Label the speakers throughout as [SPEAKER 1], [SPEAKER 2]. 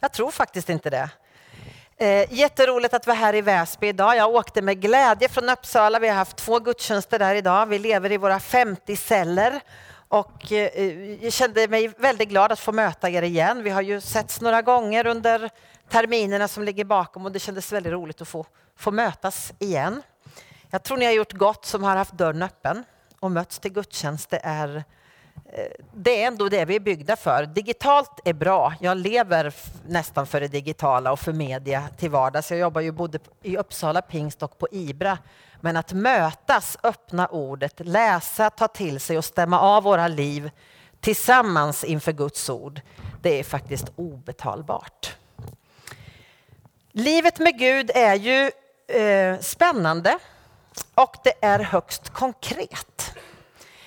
[SPEAKER 1] Jag tror faktiskt inte det. Eh, jätteroligt att vara här i Väsby idag. Jag åkte med glädje från Uppsala. Vi har haft två gudstjänster där idag. Vi lever i våra 50 celler och eh, jag kände mig väldigt glad att få möta er igen. Vi har ju setts några gånger under terminerna som ligger bakom och det kändes väldigt roligt att få, få mötas igen. Jag tror ni har gjort gott som har haft dörren öppen och mötts till gudstjänst. Det är, det är ändå det vi är byggda för. Digitalt är bra. Jag lever nästan för det digitala och för media till vardags. Jag jobbar ju både i Uppsala pingst och på Ibra. Men att mötas, öppna ordet, läsa, ta till sig och stämma av våra liv tillsammans inför Guds ord, det är faktiskt obetalbart. Livet med Gud är ju eh, spännande och det är högst konkret.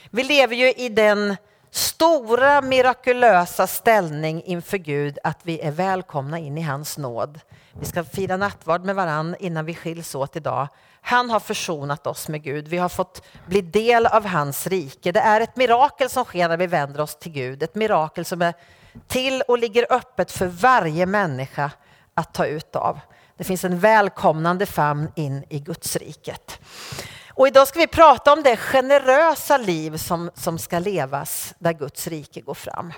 [SPEAKER 1] Vi lever ju i den stora mirakulösa ställning inför Gud att vi är välkomna in i hans nåd. Vi ska fira nattvard med varann innan vi skiljs åt idag. Han har försonat oss med Gud. Vi har fått bli del av hans rike. Det är ett mirakel som sker när vi vänder oss till Gud. Ett mirakel som är till och ligger öppet för varje människa att ta ut av. Det finns en välkomnande famn in i Gudsriket. Och idag ska vi prata om det generösa liv som, som ska levas där Guds rike går fram.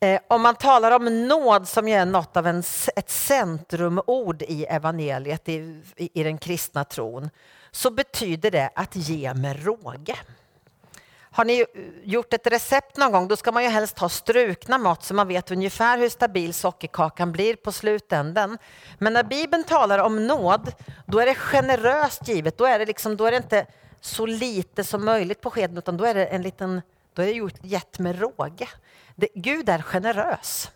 [SPEAKER 1] Eh, om man talar om nåd som är något av en, ett centrumord i evangeliet, i, i, i den kristna tron, så betyder det att ge med råge. Har ni gjort ett recept någon gång, då ska man ju helst ha strukna mått så man vet ungefär hur stabil sockerkakan blir på slutänden. Men när Bibeln talar om nåd, då är det generöst givet. Då är det, liksom, då är det inte så lite som möjligt på skeden, utan då är det en liten då är det gjort, gett med råge. Det, Gud är generös.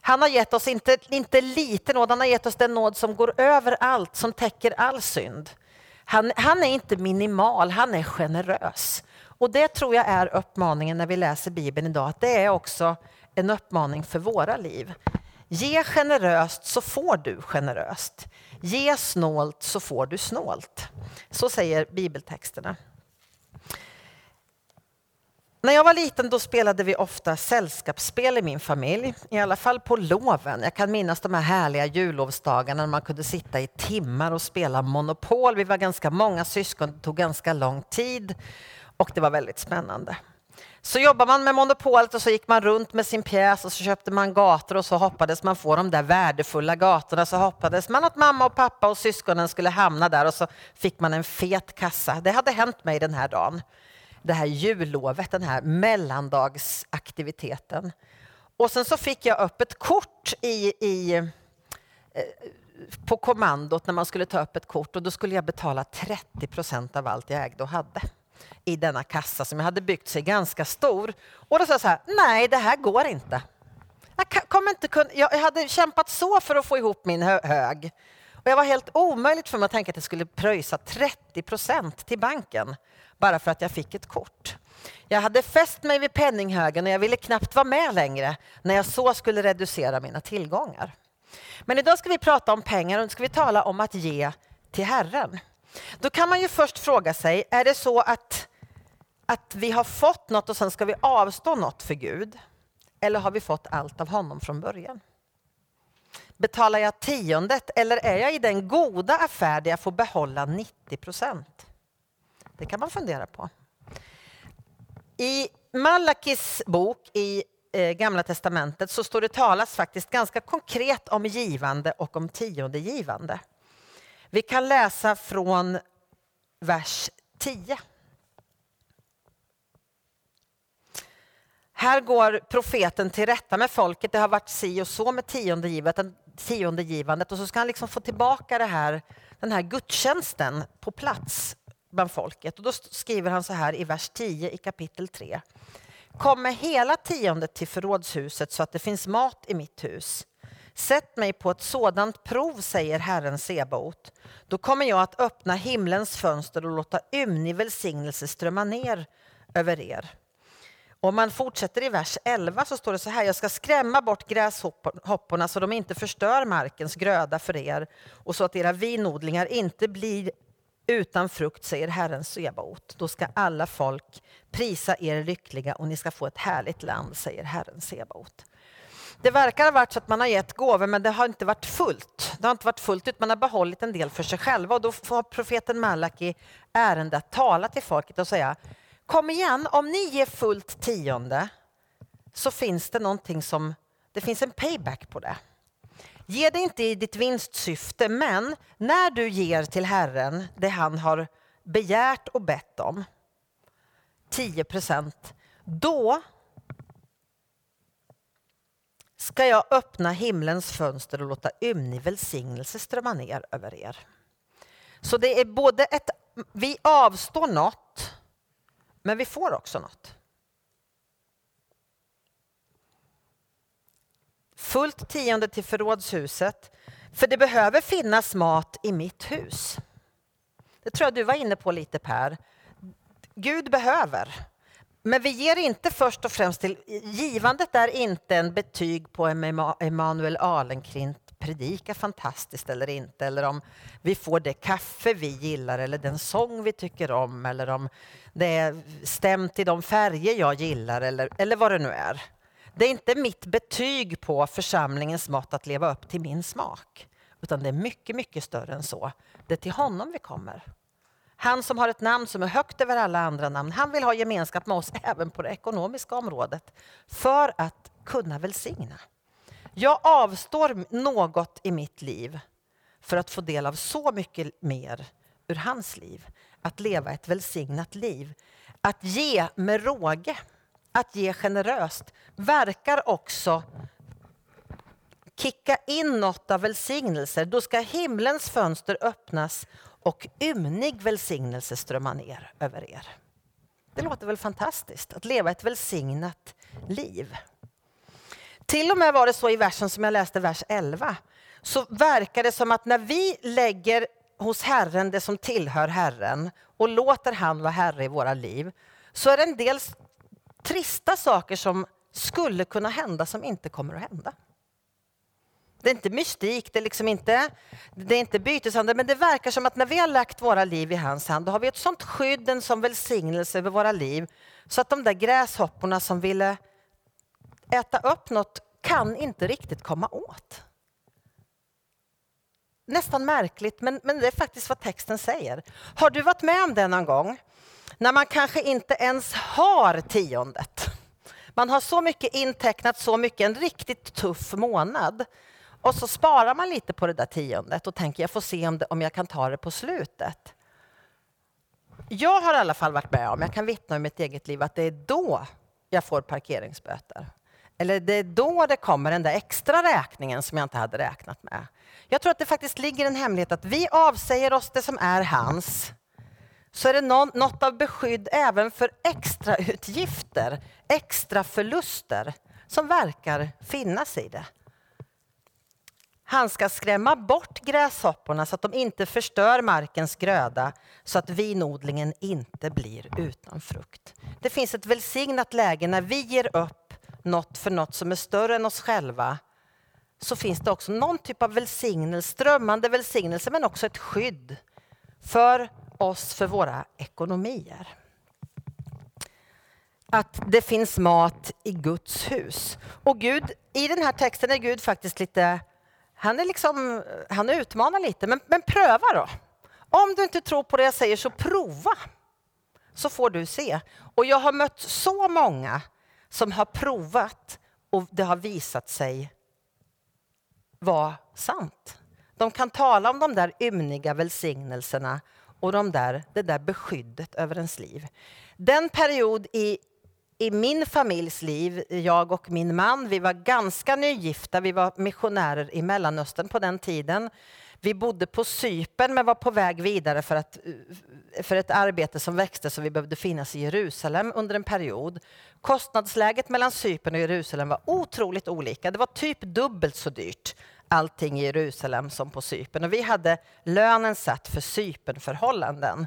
[SPEAKER 1] Han har gett oss inte, inte lite nåd, han har gett oss den nåd som går över allt, som täcker all synd. Han, han är inte minimal, han är generös. Och det tror jag är uppmaningen när vi läser Bibeln idag, att det är också en uppmaning för våra liv. Ge generöst så får du generöst. Ge snålt så får du snålt. Så säger bibeltexterna. När jag var liten då spelade vi ofta sällskapsspel i min familj, i alla fall på loven. Jag kan minnas de här härliga jullovsdagarna när man kunde sitta i timmar och spela Monopol. Vi var ganska många syskon, det tog ganska lång tid och det var väldigt spännande. Så jobbade man med Monopolet och så gick man runt med sin pjäs och så köpte man gator och så hoppades man få de där värdefulla gatorna. Så hoppades man att mamma och pappa och syskonen skulle hamna där och så fick man en fet kassa. Det hade hänt mig den här dagen det här jullovet, den här mellandagsaktiviteten. Och sen så fick jag upp ett kort i, i, eh, på kommandot när man skulle ta upp ett kort och då skulle jag betala 30 procent av allt jag ägde och hade i denna kassa som jag hade byggt sig ganska stor. Och då sa jag så här, nej det här går inte. Jag, kom inte kunna, jag hade kämpat så för att få ihop min hög. Och jag var helt omöjligt för mig att tänka att jag skulle pröjsa 30 procent till banken bara för att jag fick ett kort. Jag hade fäst mig vid penninghögen och jag ville knappt vara med längre när jag så skulle reducera mina tillgångar. Men idag ska vi prata om pengar och nu ska vi tala om att ge till Herren. Då kan man ju först fråga sig, är det så att, att vi har fått något och sen ska vi avstå något för Gud? Eller har vi fått allt av honom från början? Betalar jag tiondet eller är jag i den goda affär där jag får behålla 90 procent? Det kan man fundera på. I Malakis bok i eh, Gamla testamentet så står det talas faktiskt ganska konkret om givande och om tionde givande. Vi kan läsa från vers 10. Här går profeten till rätta med folket. Det har varit si och så med tiondegivandet och så ska han liksom få tillbaka det här, den här gudstjänsten på plats bland folket. Och då skriver han så här i vers 10 i kapitel 3. Kom med hela tiondet till förrådshuset så att det finns mat i mitt hus. Sätt mig på ett sådant prov, säger Herren Sebaot. Då kommer jag att öppna himlens fönster och låta ymnig välsignelse strömma ner över er. Om man fortsätter i vers 11 så står det så här, jag ska skrämma bort gräshopporna så de inte förstör markens gröda för er och så att era vinodlingar inte blir utan frukt, säger Herren Sebaot. Då ska alla folk prisa er lyckliga och ni ska få ett härligt land, säger Herren Sebaot. Det verkar ha varit så att man har gett gåvor men det har inte varit fullt. Det har inte varit fullt ut, man har behållit en del för sig själva och då får profeten Malaki ärende att tala till folket och säga Kom igen, om ni ger fullt tionde så finns det någonting som, det finns en payback på det. Ge det inte i ditt vinstsyfte, men när du ger till Herren det han har begärt och bett om, 10 procent, då ska jag öppna himlens fönster och låta ymnig välsignelse strömma ner över er. Så det är både ett, vi avstår något, men vi får också något. Fullt tionde till förrådshuset, för det behöver finnas mat i mitt hus. Det tror jag du var inne på lite Per. Gud behöver. Men vi ger inte först och främst till... Givandet är inte en betyg på om Emanuel Alenkrint predikar fantastiskt eller inte, eller om vi får det kaffe vi gillar eller den sång vi tycker om, eller om det är stämt i de färger jag gillar, eller, eller vad det nu är. Det är inte mitt betyg på församlingens mått att leva upp till min smak, utan det är mycket, mycket större än så. Det är till honom vi kommer. Han som har ett namn som är högt över alla andra namn, han vill ha gemenskap med oss även på det ekonomiska området för att kunna välsigna. Jag avstår något i mitt liv för att få del av så mycket mer ur hans liv. Att leva ett välsignat liv. Att ge med råge, att ge generöst, verkar också kicka in något av välsignelser. Då ska himlens fönster öppnas och ymnig välsignelse strömma ner över er. Det låter väl fantastiskt att leva ett välsignat liv. Till och med var det så i versen som jag läste, vers 11, så verkar det som att när vi lägger hos Herren det som tillhör Herren och låter han vara Herre i våra liv, så är det en del trista saker som skulle kunna hända som inte kommer att hända. Det är inte mystik, det är, liksom inte, det är inte byteshandel, men det verkar som att när vi har lagt våra liv i hans hand, då har vi ett sånt skydd, en sån välsignelse över våra liv, så att de där gräshopporna som ville äta upp något kan inte riktigt komma åt. Nästan märkligt, men, men det är faktiskt vad texten säger. Har du varit med om det någon gång? När man kanske inte ens har tiondet. Man har så mycket intecknat, så mycket, en riktigt tuff månad. Och så sparar man lite på det där tiondet och tänker jag får se om, det, om jag kan ta det på slutet. Jag har i alla fall varit med om, jag kan vittna i mitt eget liv, att det är då jag får parkeringsböter. Eller det är då det kommer den där extra räkningen som jag inte hade räknat med. Jag tror att det faktiskt ligger en hemlighet att vi avsäger oss det som är hans. Så är det något av beskydd även för extra utgifter, extra förluster som verkar finnas i det. Han ska skrämma bort gräshopporna så att de inte förstör markens gröda så att vinodlingen inte blir utan frukt. Det finns ett välsignat läge när vi ger upp något för något som är större än oss själva så finns det också någon typ av välsignelse, strömmande välsignelse men också ett skydd för oss, för våra ekonomier. Att det finns mat i Guds hus. Och Gud, i den här texten är Gud faktiskt lite han, är liksom, han utmanar lite, men, men pröva då. Om du inte tror på det jag säger, så prova. Så får du se. Och jag har mött så många som har provat och det har visat sig vara sant. De kan tala om de där ymniga välsignelserna och de där, det där beskyddet över ens liv. Den period i i min familjs liv, jag och min man, vi var ganska nygifta. Vi var missionärer i Mellanöstern på den tiden. Vi bodde på Sypen men var på väg vidare för, att, för ett arbete som växte så vi behövde finnas i Jerusalem under en period. Kostnadsläget mellan Sypen och Jerusalem var otroligt olika. Det var typ dubbelt så dyrt allting i Jerusalem som på Sypen. Och vi hade lönen satt för Sypenförhållanden.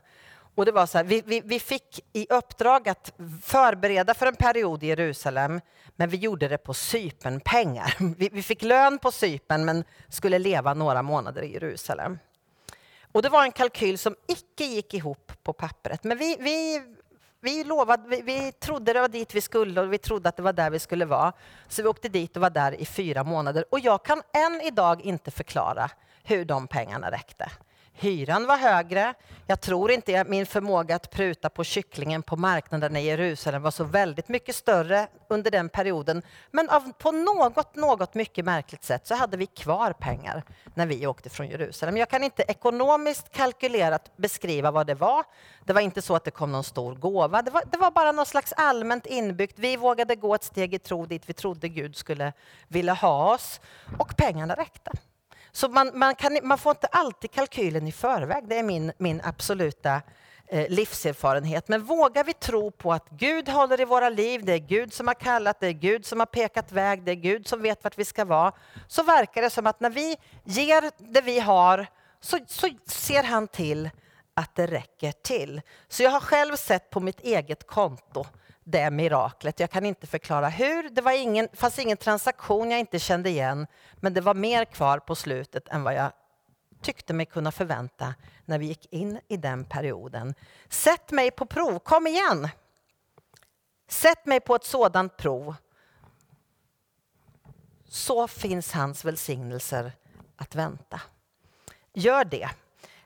[SPEAKER 1] Och det var så här, vi, vi, vi, fick i uppdrag att förbereda för en period i Jerusalem, men vi gjorde det på Sypenpengar. Vi, vi fick lön på Sypen, men skulle leva några månader i Jerusalem. Och det var en kalkyl som icke gick ihop på pappret, men vi, vi vi, lovade, vi, vi trodde det var dit vi skulle och vi trodde att det var där vi skulle vara. Så vi åkte dit och var där i fyra månader. Och jag kan än idag inte förklara hur de pengarna räckte. Hyran var högre. Jag tror inte att min förmåga att pruta på kycklingen på marknaden i Jerusalem var så väldigt mycket större under den perioden. Men av, på något, något mycket märkligt sätt så hade vi kvar pengar när vi åkte från Jerusalem. Jag kan inte ekonomiskt kalkylerat beskriva vad det var. Det var inte så att det kom någon stor gåva. Det var, det var bara något slags allmänt inbyggt. Vi vågade gå ett steg i tro dit vi trodde Gud skulle vilja ha oss och pengarna räckte. Så man, man, kan, man får inte alltid kalkylen i förväg. Det är min, min absoluta eh, livserfarenhet. Men vågar vi tro på att Gud håller i våra liv, det är Gud som har kallat, det är Gud som har pekat väg, det är Gud som vet vart vi ska vara. Så verkar det som att när vi ger det vi har så, så ser han till att det räcker till. Så jag har själv sett på mitt eget konto det miraklet. Jag kan inte förklara hur. Det var ingen, fanns ingen transaktion jag inte kände igen, men det var mer kvar på slutet än vad jag tyckte mig kunna förvänta när vi gick in i den perioden. Sätt mig på prov, kom igen! Sätt mig på ett sådant prov. Så finns hans välsignelser att vänta. Gör det.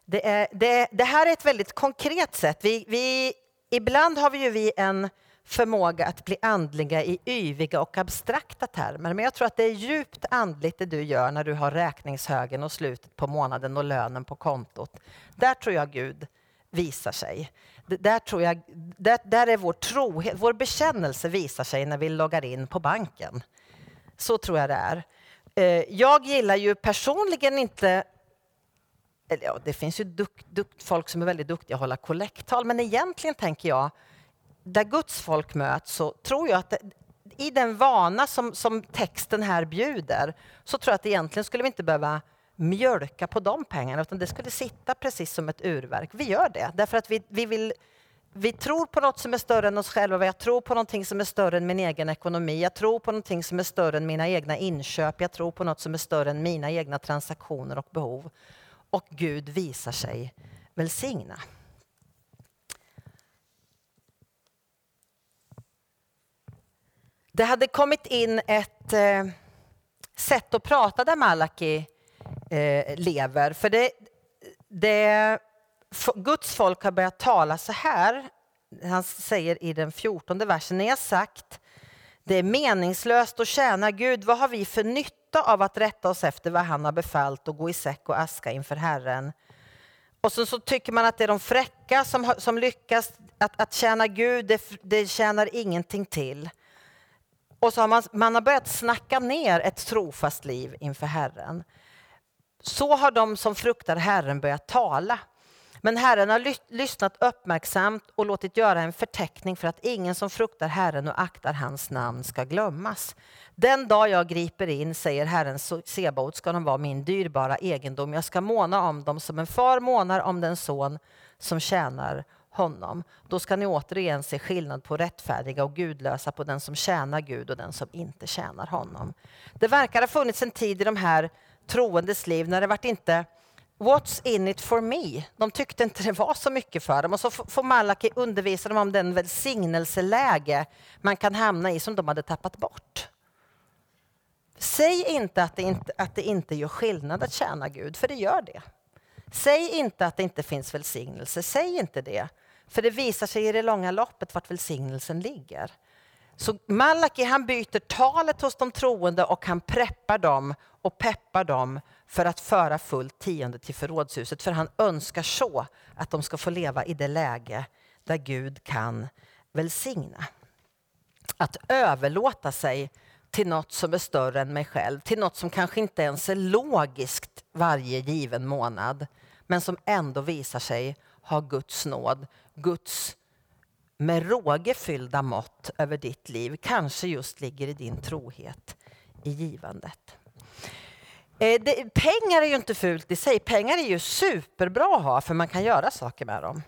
[SPEAKER 1] Det, är, det, det här är ett väldigt konkret sätt. Vi, vi, ibland har vi ju vi en förmåga att bli andliga i yviga och abstrakta termer. Men jag tror att det är djupt andligt det du gör när du har räkningshögen och slutet på månaden och lönen på kontot. Där tror jag Gud visar sig. Där, tror jag, där, där är vår trohet, vår bekännelse visar sig när vi loggar in på banken. Så tror jag det är. Eh, jag gillar ju personligen inte Ja, det finns ju dukt, dukt, folk som är väldigt duktiga att hålla kollekttal, men egentligen tänker jag där Guds folk möts så tror jag att det, i den vana som, som texten här bjuder så tror jag att egentligen skulle vi inte behöva mjölka på de pengarna utan det skulle sitta precis som ett urverk. Vi gör det därför att vi, vi, vill, vi tror på något som är större än oss själva. Jag tror på någonting som är större än min egen ekonomi. Jag tror på någonting som är större än mina egna inköp. Jag tror på något som är större än mina egna transaktioner och behov. Och Gud visar sig välsigna. Det hade kommit in ett eh, sätt att prata där Malaki eh, lever. För det, det, Guds folk har börjat tala så här. Han säger i den fjortonde versen, ni har sagt det är meningslöst att tjäna Gud. Vad har vi för nytta av att rätta oss efter vad han har befallt och gå i säck och aska inför Herren? Och så, så tycker man att det är de fräcka som, som lyckas. Att, att tjäna Gud, det, det tjänar ingenting till. Och så har man, man har börjat snacka ner ett trofast liv inför Herren. Så har de som fruktar Herren börjat tala. Men Herren har lyssnat uppmärksamt och låtit göra en förteckning för att ingen som fruktar Herren och aktar hans namn ska glömmas. Den dag jag griper in, säger Herren Sebaot, ska de vara min dyrbara egendom. Jag ska måna om dem som en far månar om den son som tjänar honom. Då ska ni återigen se skillnad på rättfärdiga och gudlösa, på den som tjänar Gud och den som inte tjänar honom. Det verkar ha funnits en tid i de här troendes liv när det vart inte What's in it for me? De tyckte inte det var så mycket för dem. Och så får Malaki undervisa dem om den välsignelseläge man kan hamna i som de hade tappat bort. Säg inte att det inte, att det inte gör skillnad att tjäna Gud, för det gör det. Säg inte att det inte finns välsignelse, säg inte det. För det visar sig i det långa loppet vart välsignelsen ligger. Så Malaki han byter talet hos de troende och han preppar dem och peppar dem för att föra fullt tionde till förrådshuset. För han önskar så att de ska få leva i det läge där Gud kan välsigna. Att överlåta sig till något som är större än mig själv, till något som kanske inte ens är logiskt varje given månad, men som ändå visar sig ha Guds nåd, Guds med råge fyllda mått över ditt liv kanske just ligger i din trohet i givandet. Eh, det, pengar är ju inte fult i sig. Pengar är ju superbra att ha för man kan göra saker med dem.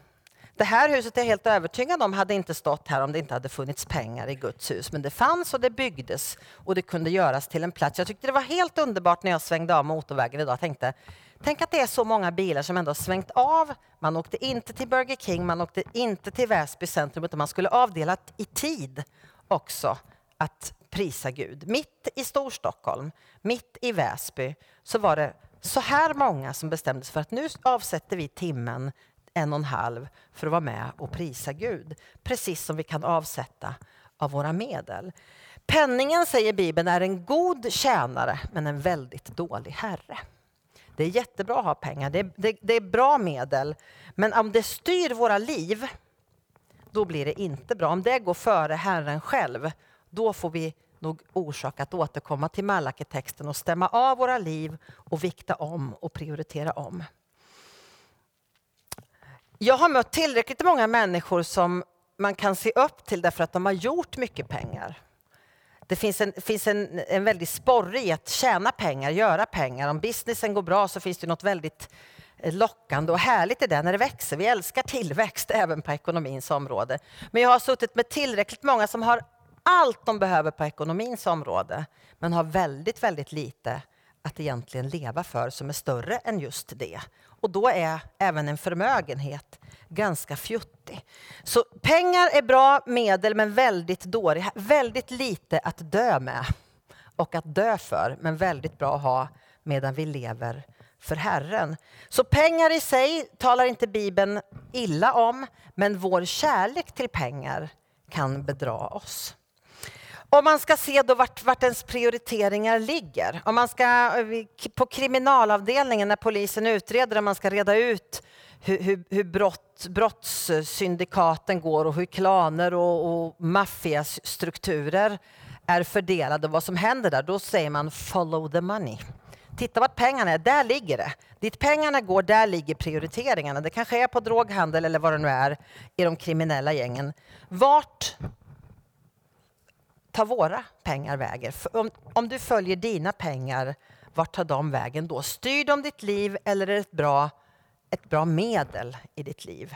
[SPEAKER 1] Det här huset är jag helt övertygad om hade inte stått här om det inte hade funnits pengar i Guds hus. Men det fanns och det byggdes och det kunde göras till en plats. Jag tyckte det var helt underbart när jag svängde av motorvägen idag. Jag tänkte, Tänk att det är så många bilar som ändå har svängt av. Man åkte inte till Burger King, man åkte inte till Väsby centrum utan man skulle avdela i tid också att prisa Gud. Mitt i Storstockholm, mitt i Väsby, så var det så här många som bestämde sig för att nu avsätter vi timmen en och en halv för att vara med och prisa Gud. Precis som vi kan avsätta av våra medel. Penningen, säger Bibeln, är en god tjänare men en väldigt dålig herre. Det är jättebra att ha pengar, det är, det, det är bra medel. Men om det styr våra liv, då blir det inte bra. Om det går före Herren själv, då får vi nog orsak att återkomma till Malakitexten och stämma av våra liv och vikta om och prioritera om. Jag har mött tillräckligt många människor som man kan se upp till därför att de har gjort mycket pengar. Det finns en, finns en, en väldig sporre i att tjäna pengar, göra pengar. Om businessen går bra så finns det något väldigt eh, lockande och härligt i det när det växer. Vi älskar tillväxt även på ekonomins område. Men jag har suttit med tillräckligt många som har allt de behöver på ekonomins område men har väldigt, väldigt lite att egentligen leva för som är större än just det. Och då är även en förmögenhet ganska fjuttig. Så pengar är bra medel men väldigt dåliga. Väldigt lite att dö med och att dö för men väldigt bra att ha medan vi lever för Herren. Så pengar i sig talar inte Bibeln illa om men vår kärlek till pengar kan bedra oss. Om man ska se då vart, vart ens prioriteringar ligger. Om man ska, eh, på kriminalavdelningen när polisen utreder, om man ska reda ut hur, hur, hur brott, brottssyndikaten går och hur klaner och, och maffiastrukturer är fördelade och vad som händer där, då säger man follow the money. Titta vart pengarna är, där ligger det. Dit pengarna går, där ligger prioriteringarna. Det kanske är på droghandel eller vad det nu är i de kriminella gängen. Vart tar våra pengar vägen? Om, om du följer dina pengar, vart tar de vägen då? Styr de ditt liv eller är det ett bra, ett bra medel i ditt liv?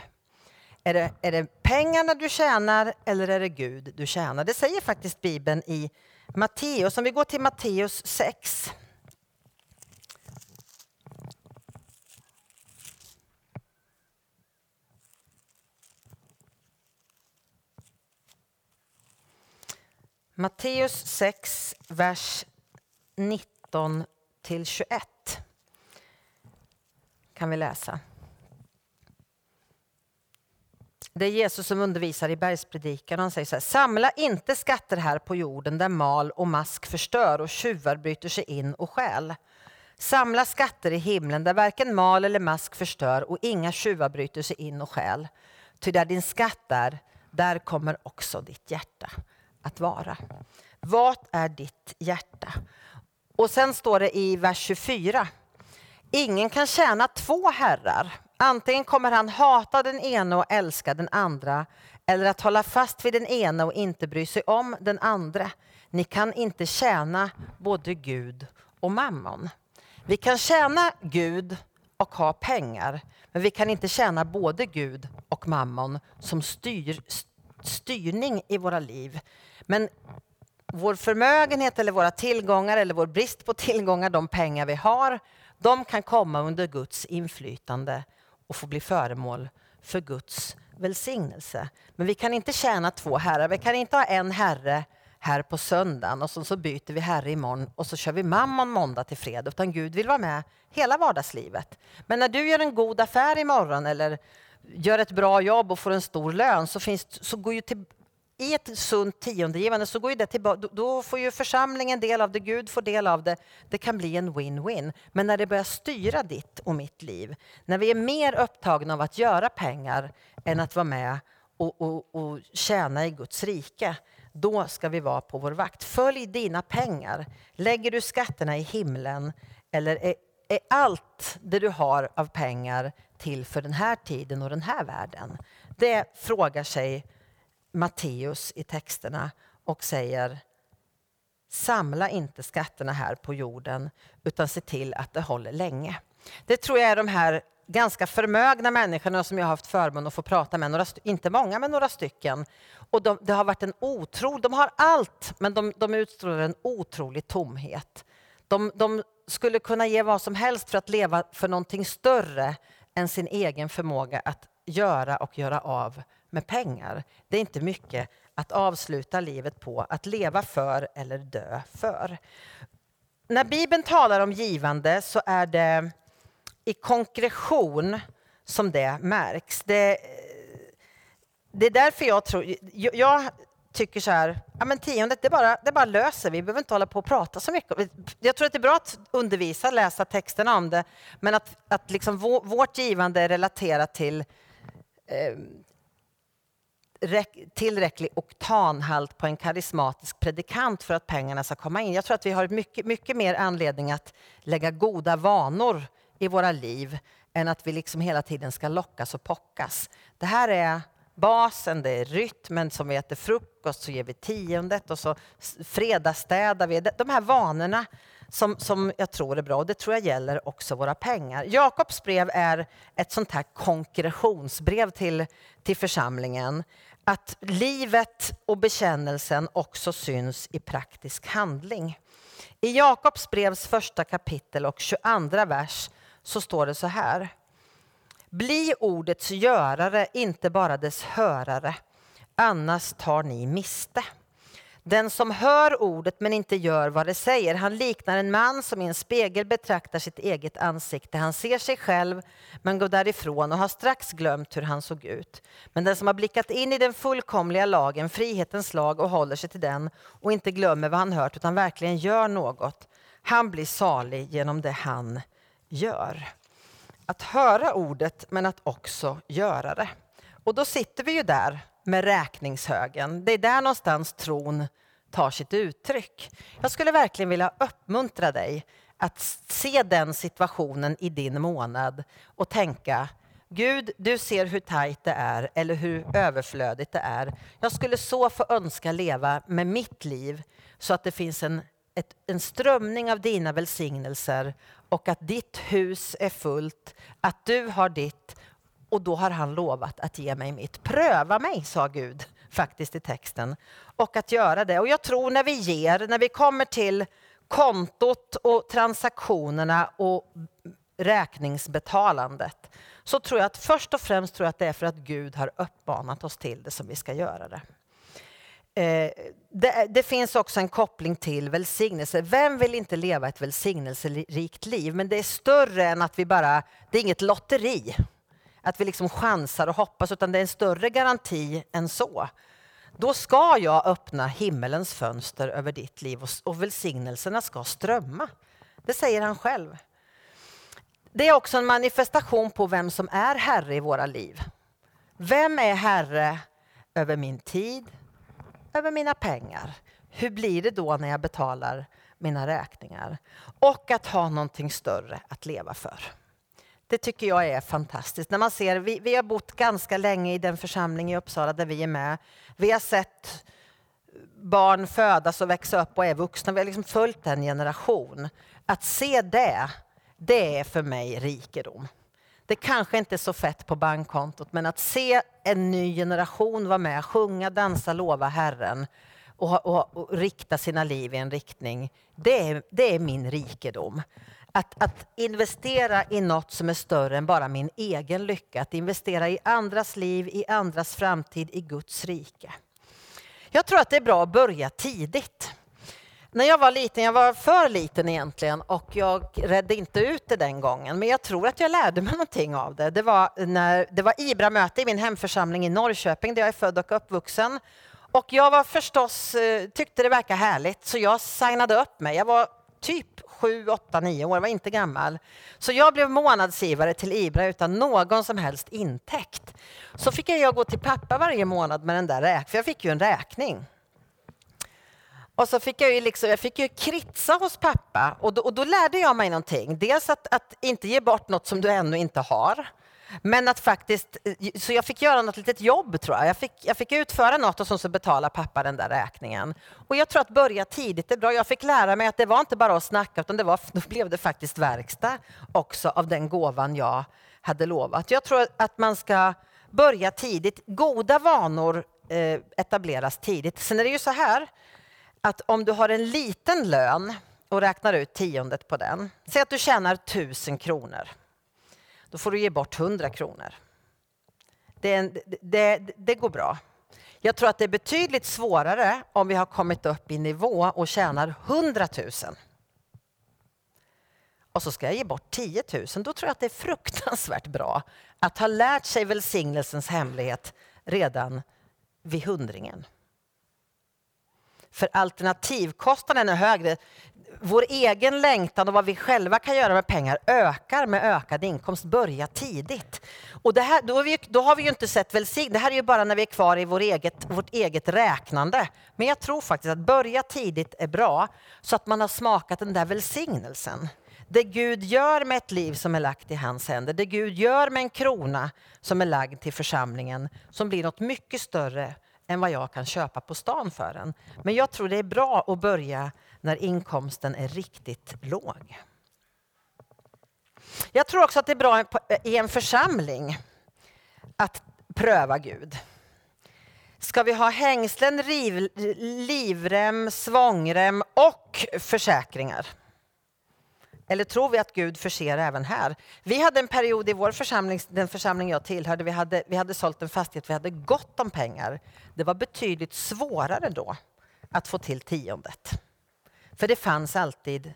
[SPEAKER 1] Är det, är det pengarna du tjänar eller är det Gud du tjänar? Det säger faktiskt Bibeln i Matteus. Om vi går till Matteus 6 Matteus 6, vers 19 till 21 kan vi läsa. Det är Jesus som undervisar i bergspredikan. Han säger så här, samla inte skatter här på jorden där mal och mask förstör och tjuvar bryter sig in och stjäl. Samla skatter i himlen där varken mal eller mask förstör och inga tjuvar bryter sig in och stjäl. Ty där din skatt är, där kommer också ditt hjärta att vara. Vad är ditt hjärta? Och sen står det i vers 24. Ingen kan tjäna två herrar. Antingen kommer han hata den ena och älska den andra eller att hålla fast vid den ena och inte bry sig om den andra. Ni kan inte tjäna både Gud och mammon. Vi kan tjäna Gud och ha pengar, men vi kan inte tjäna både Gud och mammon som styr, styrning i våra liv. Men vår förmögenhet eller våra tillgångar eller vår brist på tillgångar, de pengar vi har, de kan komma under Guds inflytande och få bli föremål för Guds välsignelse. Men vi kan inte tjäna två herrar. Vi kan inte ha en herre här på söndagen och så, så byter vi herre imorgon och så kör vi mammon måndag till fredag. Utan Gud vill vara med hela vardagslivet. Men när du gör en god affär imorgon eller gör ett bra jobb och får en stor lön så, finns, så går ju till, i ett sunt tiondegivande så går ju det tillbaka, då får ju församlingen del av det, Gud får del av det. Det kan bli en win-win. Men när det börjar styra ditt och mitt liv, när vi är mer upptagna av att göra pengar än att vara med och, och, och tjäna i Guds rike, då ska vi vara på vår vakt. Följ dina pengar. Lägger du skatterna i himlen eller är, är allt det du har av pengar till för den här tiden och den här världen? Det frågar sig Matteus i texterna och säger samla inte skatterna här på jorden utan se till att det håller länge. Det tror jag är de här ganska förmögna människorna som jag har haft förmånen att få prata med, några, inte många men några stycken. Och de, det har varit en otro, de har allt men de, de utstrålar en otrolig tomhet. De, de skulle kunna ge vad som helst för att leva för någonting större än sin egen förmåga att göra och göra av med pengar. Det är inte mycket att avsluta livet på, att leva för eller dö för. När Bibeln talar om givande så är det i konkretion som det märks. Det, det är därför jag tror... Jag, jag tycker så här, ja men tiondet det bara, det bara löser vi, behöver inte hålla på och prata så mycket. Jag tror att det är bra att undervisa, läsa texterna om det, men att, att liksom vårt givande är relaterat till eh, tillräcklig oktanhalt på en karismatisk predikant för att pengarna ska komma in. Jag tror att vi har mycket, mycket mer anledning att lägga goda vanor i våra liv än att vi liksom hela tiden ska lockas och pockas. Det här är basen, det är rytmen som vi äter frukost, så ger vi tiondet och så fredagsstädar vi. De här vanorna som, som jag tror är bra och det tror jag gäller också våra pengar. Jakobs brev är ett sånt här konkretionsbrev till, till församlingen. Att livet och bekännelsen också syns i praktisk handling. I Jakobs brevs första kapitel och 22 vers så står det så här. Bli ordets görare, inte bara dess hörare, annars tar ni miste. Den som hör ordet men inte gör vad det säger, han liknar en man som i en spegel betraktar sitt eget ansikte. Han ser sig själv men går därifrån och har strax glömt hur han såg ut. Men den som har blickat in i den fullkomliga lagen, frihetens lag och håller sig till den och inte glömmer vad han hört utan verkligen gör något, han blir salig genom det han gör att höra ordet men att också göra det. Och då sitter vi ju där med räkningshögen. Det är där någonstans tron tar sitt uttryck. Jag skulle verkligen vilja uppmuntra dig att se den situationen i din månad och tänka Gud, du ser hur tajt det är eller hur överflödigt det är. Jag skulle så få önska leva med mitt liv så att det finns en, ett, en strömning av dina välsignelser och att ditt hus är fullt, att du har ditt och då har han lovat att ge mig mitt. Pröva mig, sa Gud faktiskt i texten. Och att göra det. Och jag tror när vi ger, när vi kommer till kontot och transaktionerna och räkningsbetalandet så tror jag att först och främst tror jag att det är för att Gud har uppmanat oss till det som vi ska göra det. Eh, det, det, finns också en koppling till välsignelse. Vem vill inte leva ett välsignelserikt liv? Men det är större än att vi bara, det är inget lotteri. Att vi liksom chansar och hoppas, utan det är en större garanti än så. Då ska jag öppna himmelens fönster över ditt liv och, och välsignelserna ska strömma. Det säger han själv. Det är också en manifestation på vem som är herre i våra liv. Vem är herre över min tid, över mina pengar. Hur blir det då när jag betalar mina räkningar? Och att ha någonting större att leva för. Det tycker jag är fantastiskt. När man ser, vi, vi har bott ganska länge i den församling i Uppsala där vi är med. Vi har sett barn födas och växa upp och är vuxna. Vi har liksom följt en generation. Att se det, det är för mig rikedom. Det kanske inte är så fett på bankkontot, men att se en ny generation vara med, sjunga, dansa, lova Herren och, och, och rikta sina liv i en riktning, det är, det är min rikedom. Att, att, investera i något som är större än bara min egen lycka, att investera i andras liv, i andras framtid, i Guds rike. Jag tror att det är bra att börja tidigt. När jag var liten, jag var för liten egentligen och jag redde inte ut det den gången, men jag tror att jag lärde mig någonting av det. Det var, när, det var IBRA-möte i min hemförsamling i Norrköping där jag är född och uppvuxen. Och jag var förstås, eh, tyckte det verkade härligt, så jag signade upp mig. Jag var typ 7, 8, 9 år, jag var inte gammal. Så jag blev månadsgivare till IBRA utan någon som helst intäkt. Så fick jag gå till pappa varje månad med den där räkningen, för jag fick ju en räkning. Och så fick jag ju, liksom, jag fick ju kritsa hos pappa och då, och då lärde jag mig någonting. Dels att, att, inte ge bort något som du ännu inte har. Men att faktiskt, eh, så jag fick göra något litet jobb tror jag. Jag fick, jag fick utföra något och så, så betala pappa den där räkningen. Och jag tror att börja tidigt är bra. Jag fick lära mig att det var inte bara att snacka utan det var, då blev det faktiskt verkstad också av den gåvan jag hade lovat. Jag tror att man ska börja tidigt. Goda vanor eh, etableras tidigt. Sen är det ju så här att om du har en liten lön och räknar ut tiondet på den. Säg att du tjänar tusen kronor. Då får du ge bort hundra kronor. Det, det, det, går bra. Jag tror att det är betydligt svårare om vi har kommit upp i nivå och tjänar 100 000. Och så ska jag ge bort 10 000. Då tror jag att det är fruktansvärt bra att ha lärt sig välsignelsens hemlighet redan vid hundringen. För alternativkostnaden är högre. Vår egen längtan och vad vi själva kan göra med pengar ökar med ökad inkomst. Börja tidigt. Och det här, då, har vi, då har vi ju inte sett välsignelse. Det här är ju bara när vi är kvar i vår eget, vårt eget räknande. Men jag tror faktiskt att börja tidigt är bra så att man har smakat den där välsignelsen. Det Gud gör med ett liv som är lagt i hans händer, det Gud gör med en krona som är lagd till församlingen, som blir något mycket större än vad jag kan köpa på stan för den. Men jag tror det är bra att börja när inkomsten är riktigt låg. Jag tror också att det är bra eh, i en församling att pröva Gud. Ska vi ha hängslen, riv, livrem, svångrem och försäkringar? Eller tror vi att Gud förser även här? Vi hade en period i vår församling, den församling jag tillhörde, vi hade, vi hade sålt en fastighet, vi hade gott om pengar. Det var betydligt svårare då att få till tiondet. För det fanns alltid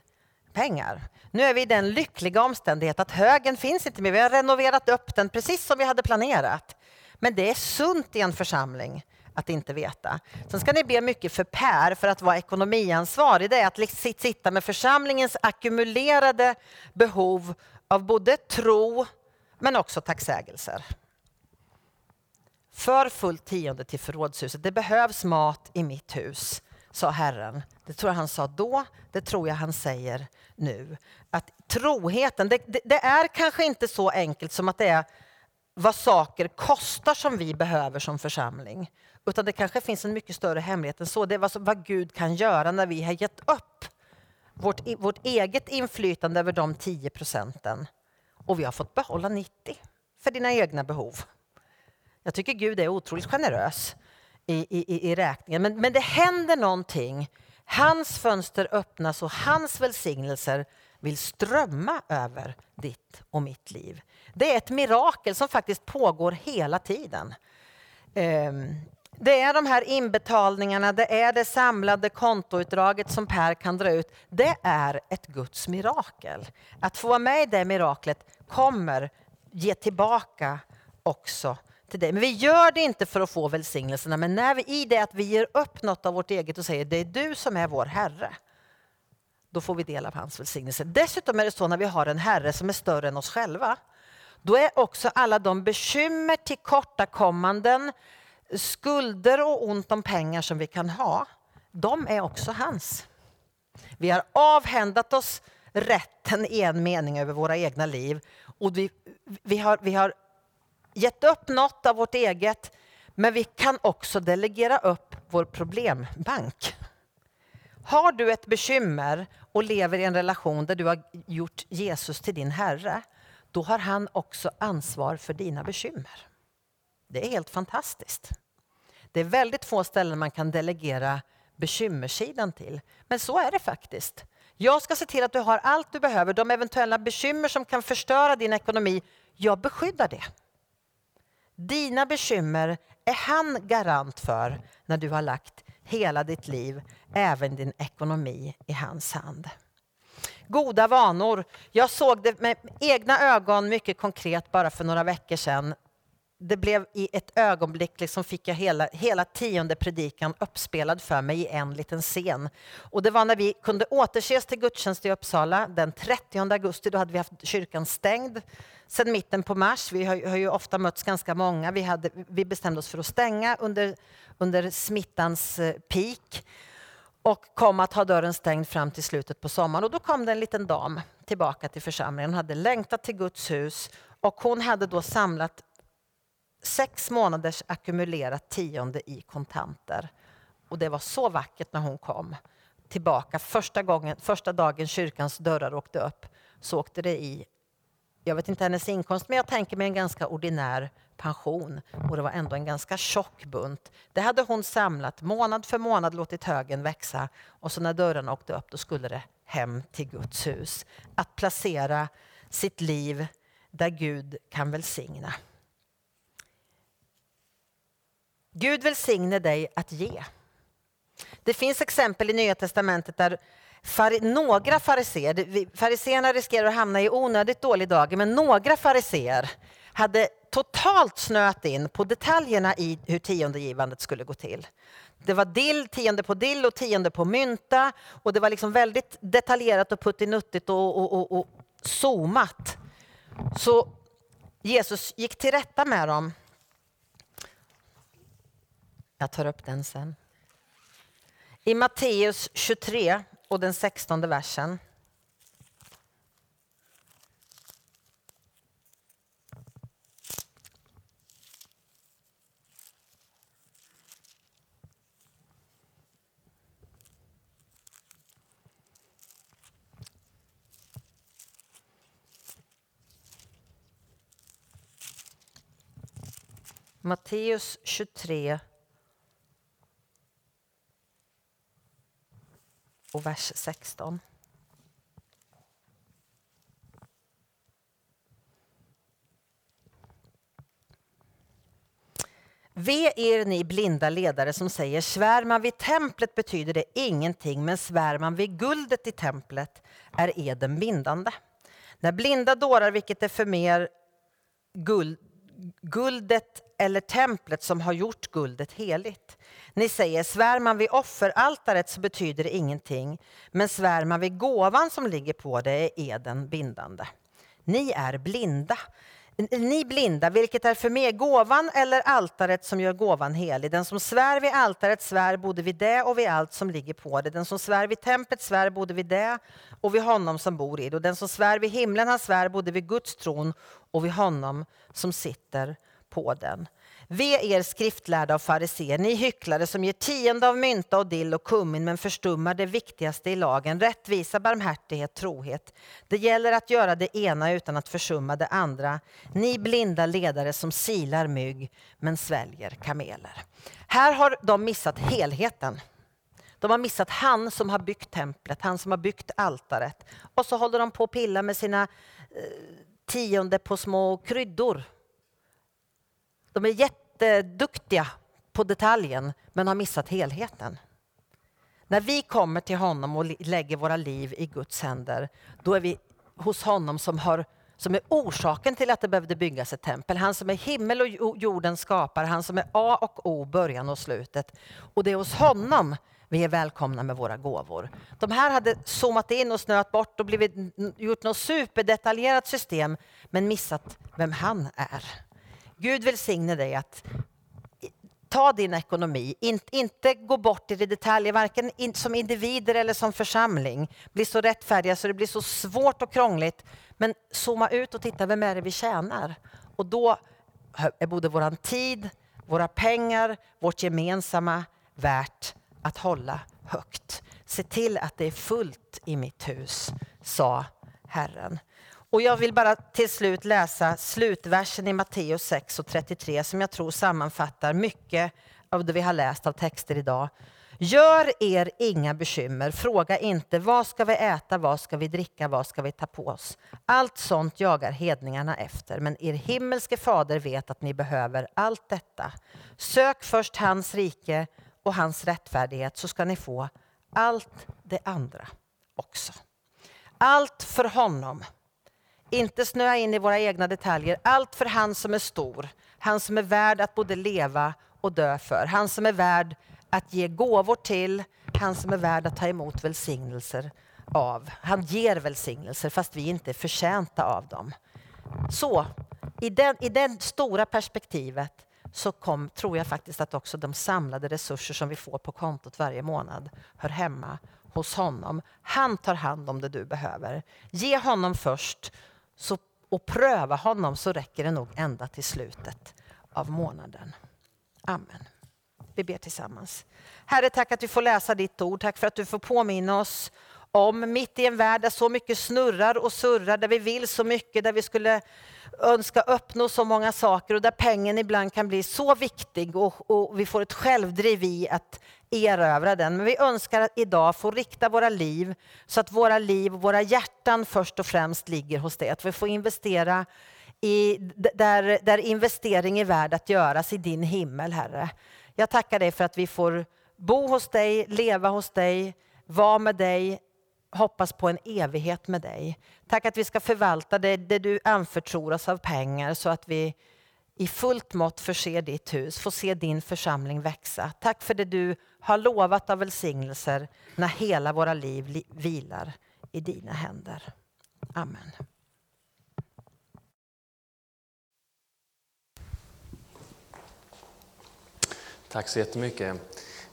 [SPEAKER 1] pengar. Nu är vi i den lyckliga omständigheten att högen finns inte mer. Vi har renoverat upp den precis som vi hade planerat. Men det är sunt i en församling att inte veta. Sen ska ni be mycket för Per för att vara ekonomiansvarig. Det är att sitta med församlingens ackumulerade behov av både tro men också tacksägelser. För fullt tionde till förrådshuset. Det behövs mat i mitt hus, sa Herren. Det tror jag han sa då, det tror jag han säger nu. Att troheten, det, det, det är kanske inte så enkelt som att det är vad saker kostar som vi behöver som församling. Utan det kanske finns en mycket större hemlighet än så. Det är vad Gud kan göra när vi har gett upp vårt, vårt eget inflytande över de 10 procenten och vi har fått behålla 90 för dina egna behov. Jag tycker Gud är otroligt generös i, i, i räkningen. Men, men det händer någonting. Hans fönster öppnas och hans välsignelser vill strömma över ditt och mitt liv. Det är ett mirakel som faktiskt pågår hela tiden. Ehm, det är de här inbetalningarna, det är det samlade kontoutdraget som Per kan dra ut. Det är ett Guds mirakel. Att få vara med i det miraklet kommer ge tillbaka också till dig. Men vi gör det inte för att få välsignelserna, men när vi, i det att vi ger upp något av vårt eget och säger det är du som är vår Herre, då får vi del av hans välsignelse. Dessutom är det så när vi har en Herre som är större än oss själva, då är också alla de bekymmer, tillkortakommanden, skulder och ont om pengar som vi kan ha, de är också hans. Vi har avhändat oss rätten i en mening över våra egna liv och vi, vi, har, vi har gett upp något av vårt eget men vi kan också delegera upp vår problembank. Har du ett bekymmer och lever i en relation där du har gjort Jesus till din Herre, då har han också ansvar för dina bekymmer. Det är helt fantastiskt. Det är väldigt få ställen man kan delegera bekymmersidan till. Men så är det faktiskt. Jag ska se till att du har allt du behöver. De eventuella bekymmer som kan förstöra din ekonomi, jag beskyddar det. Dina bekymmer är han garant för när du har lagt hela ditt liv, även din ekonomi, i hans hand. Goda vanor. Jag såg det med egna ögon mycket konkret bara för några veckor sedan det blev i ett ögonblick liksom fick jag hela, hela tionde predikan uppspelad för mig i en liten scen. Och det var när vi kunde återses till gudstjänst i Uppsala den 30 augusti. Då hade vi haft kyrkan stängd sedan mitten på mars. Vi har, har ju ofta mötts ganska många. Vi, hade, vi bestämde oss för att stänga under, under smittans eh, peak och kom att ha dörren stängd fram till slutet på sommaren. Och då kom det en liten dam tillbaka till församlingen. Hon hade längtat till Guds hus och hon hade då samlat sex månaders ackumulerat tionde i kontanter. Och det var så vackert när hon kom tillbaka. Första, gången, första dagen kyrkans dörrar åkte upp så åkte det i, jag vet inte hennes inkomst, men jag tänker mig en ganska ordinär pension. Och det var ändå en ganska tjock bunt. Det hade hon samlat månad för månad, låtit högen växa. Och så när dörrarna åkte upp, då skulle det hem till Guds hus. Att placera sitt liv där Gud kan välsigna. Gud välsigne dig att ge. Det finns exempel i Nya Testamentet där fari, några fariseer, fariseerna riskerar att hamna i onödigt dålig dager, men några fariseer hade totalt snöat in på detaljerna i hur tiondegivandet skulle gå till. Det var dill, tionde på dill och tionde på mynta och det var liksom väldigt detaljerat och puttinuttigt och, och, och, och zoomat. Så Jesus gick till rätta med dem. Jag tar upp den sen. I Matteus 23 och den 16 versen. Matteus 23 och vers 16. Ve er ni blinda ledare som säger svär man vid templet betyder det ingenting men svär man vid guldet i templet är eden bindande. När blinda dårar, vilket är för mer guld, guldet eller templet som har gjort guldet heligt. Ni säger, svär man vid offeraltaret så betyder det ingenting, men svär man vid gåvan som ligger på det är eden bindande. Ni är blinda. Ni blinda, vilket är för mig? gåvan eller altaret som gör gåvan helig. Den som svär vid altaret svär både vid det och vid allt som ligger på det. Den som svär vid templet svär både vid det och vid honom som bor i det. Och den som svär vid himlen han svär både vid Guds tron och vid honom som sitter på den. Ve er skriftlärda och fariséer, ni hycklare som ger tionde av mynta och dill och kummin men förstummar det viktigaste i lagen, rättvisa, barmhärtighet, trohet. Det gäller att göra det ena utan att försumma det andra. Ni blinda ledare som silar mygg men sväljer kameler. Här har de missat helheten. De har missat han som har byggt templet, han som har byggt altaret. Och så håller de på att pilla med sina eh, tionde på små kryddor de är jätteduktiga på detaljen men har missat helheten. När vi kommer till honom och lägger våra liv i Guds händer, då är vi hos honom som, har, som är orsaken till att det behövde byggas ett tempel. Han som är himmel och jorden skapar, han som är A och O, början och slutet. Och det är hos honom vi är välkomna med våra gåvor. De här hade zoomat in och snöat bort och blivit, gjort något superdetaljerat system men missat vem han är. Gud välsigne dig att ta din ekonomi, In, inte gå bort i det detaljer, varken in, som individer eller som församling. Bli så rättfärdiga så det blir så svårt och krångligt. Men zooma ut och titta, vem är det vi tjänar? Och då är både vår tid, våra pengar, vårt gemensamma värt att hålla högt. Se till att det är fullt i mitt hus, sa Herren. Och jag vill bara till slut läsa slutversen i Matteus 6 och 33 som jag tror sammanfattar mycket av det vi har läst av texter idag. Gör er inga bekymmer, fråga inte vad ska vi äta, vad ska vi dricka, vad ska vi ta på oss. Allt sånt jagar hedningarna efter, men er himmelske fader vet att ni behöver allt detta. Sök först hans rike och hans rättfärdighet så ska ni få allt det andra också. Allt för honom inte snöa in i våra egna detaljer. Allt för han som är stor, han som är värd att både leva och dö för. Han som är värd att ge gåvor till, han som är värd att ta emot välsignelser av. Han ger välsignelser fast vi inte är förtjänta av dem. Så i det i den stora perspektivet så kom, tror jag faktiskt att också de samlade resurser som vi får på kontot varje månad hör hemma hos honom. Han tar hand om det du behöver. Ge honom först så, och pröva honom så räcker det nog ända till slutet av månaden. Amen. Vi ber tillsammans. Herre, tack att vi får läsa ditt ord. Tack för att du får påminna oss om, mitt i en värld där så mycket snurrar och surrar, där vi vill så mycket, där vi skulle önska uppnå så många saker och där pengen ibland kan bli så viktig och, och vi får ett självdriv i att erövra den. Men vi önskar att idag få rikta våra liv så att våra liv och våra hjärtan först och främst ligger hos dig. Att vi får investera i, där, där investering är värd att göras i din himmel, Herre. Jag tackar dig för att vi får bo hos dig, leva hos dig, vara med dig, hoppas på en evighet med dig. Tack att vi ska förvalta det, det du anförtror oss av pengar så att vi i fullt mått förse ditt hus, få se din församling växa. Tack för det du har lovat av välsignelser när hela våra liv vilar i dina händer. Amen.
[SPEAKER 2] Tack så jättemycket.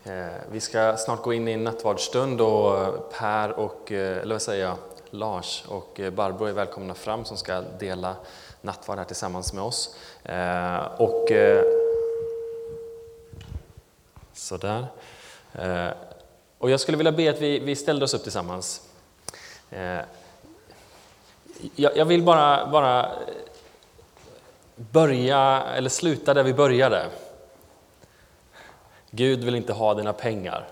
[SPEAKER 2] Eh, vi ska snart gå in i en nattvardsstund och eh, Per och, eh, eller vad säger jag, Lars och Barbro är välkomna fram som ska dela nattvard här tillsammans med oss. Eh, och eh, Sådär. Eh, och jag skulle vilja be att vi, vi ställde oss upp tillsammans. Eh, jag vill bara, bara börja, eller sluta där vi började. Gud vill inte ha dina pengar.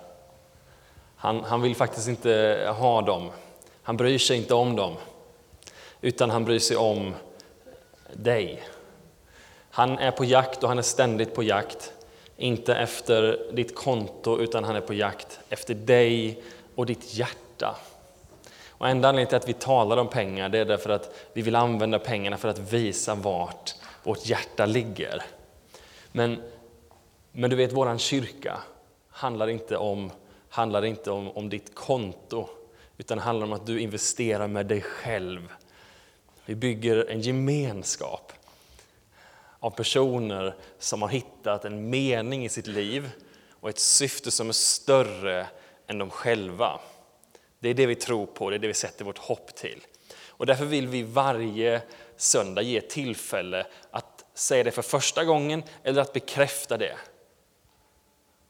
[SPEAKER 2] Han, han vill faktiskt inte ha dem. Han bryr sig inte om dem. Utan han bryr sig om dig. Han är på jakt och han är ständigt på jakt. Inte efter ditt konto utan han är på jakt efter dig och ditt hjärta. Och enda anledningen till att vi talar om pengar det är därför att vi vill använda pengarna för att visa vart vårt hjärta ligger. Men men du vet, våran kyrka handlar inte om, handlar inte om, om ditt konto, utan handlar om att du investerar med dig själv. Vi bygger en gemenskap av personer som har hittat en mening i sitt liv och ett syfte som är större än de själva. Det är det vi tror på, det är det vi sätter vårt hopp till. Och därför vill vi varje söndag ge tillfälle att säga det för första gången eller att bekräfta det.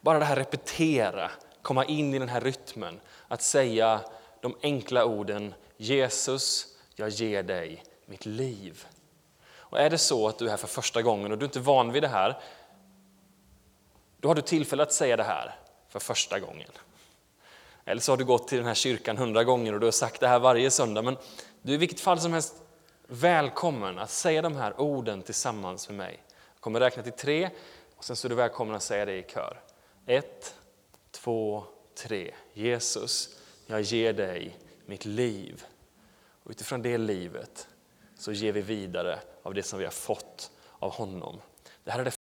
[SPEAKER 2] Bara det här repetera, komma in i den här rytmen, att säga de enkla orden Jesus, jag ger dig mitt liv. Och är det så att du är här för första gången och du är inte van vid det här, då har du tillfälle att säga det här för första gången. Eller så har du gått till den här kyrkan hundra gånger och du har sagt det här varje söndag, men du är i vilket fall som helst välkommen att säga de här orden tillsammans med mig. Jag kommer räkna till tre och sen så är du välkommen att säga det i kör. Ett, två, tre. Jesus, jag ger dig mitt liv. Och utifrån det livet så ger vi vidare av det som vi har fått av honom. Det här är det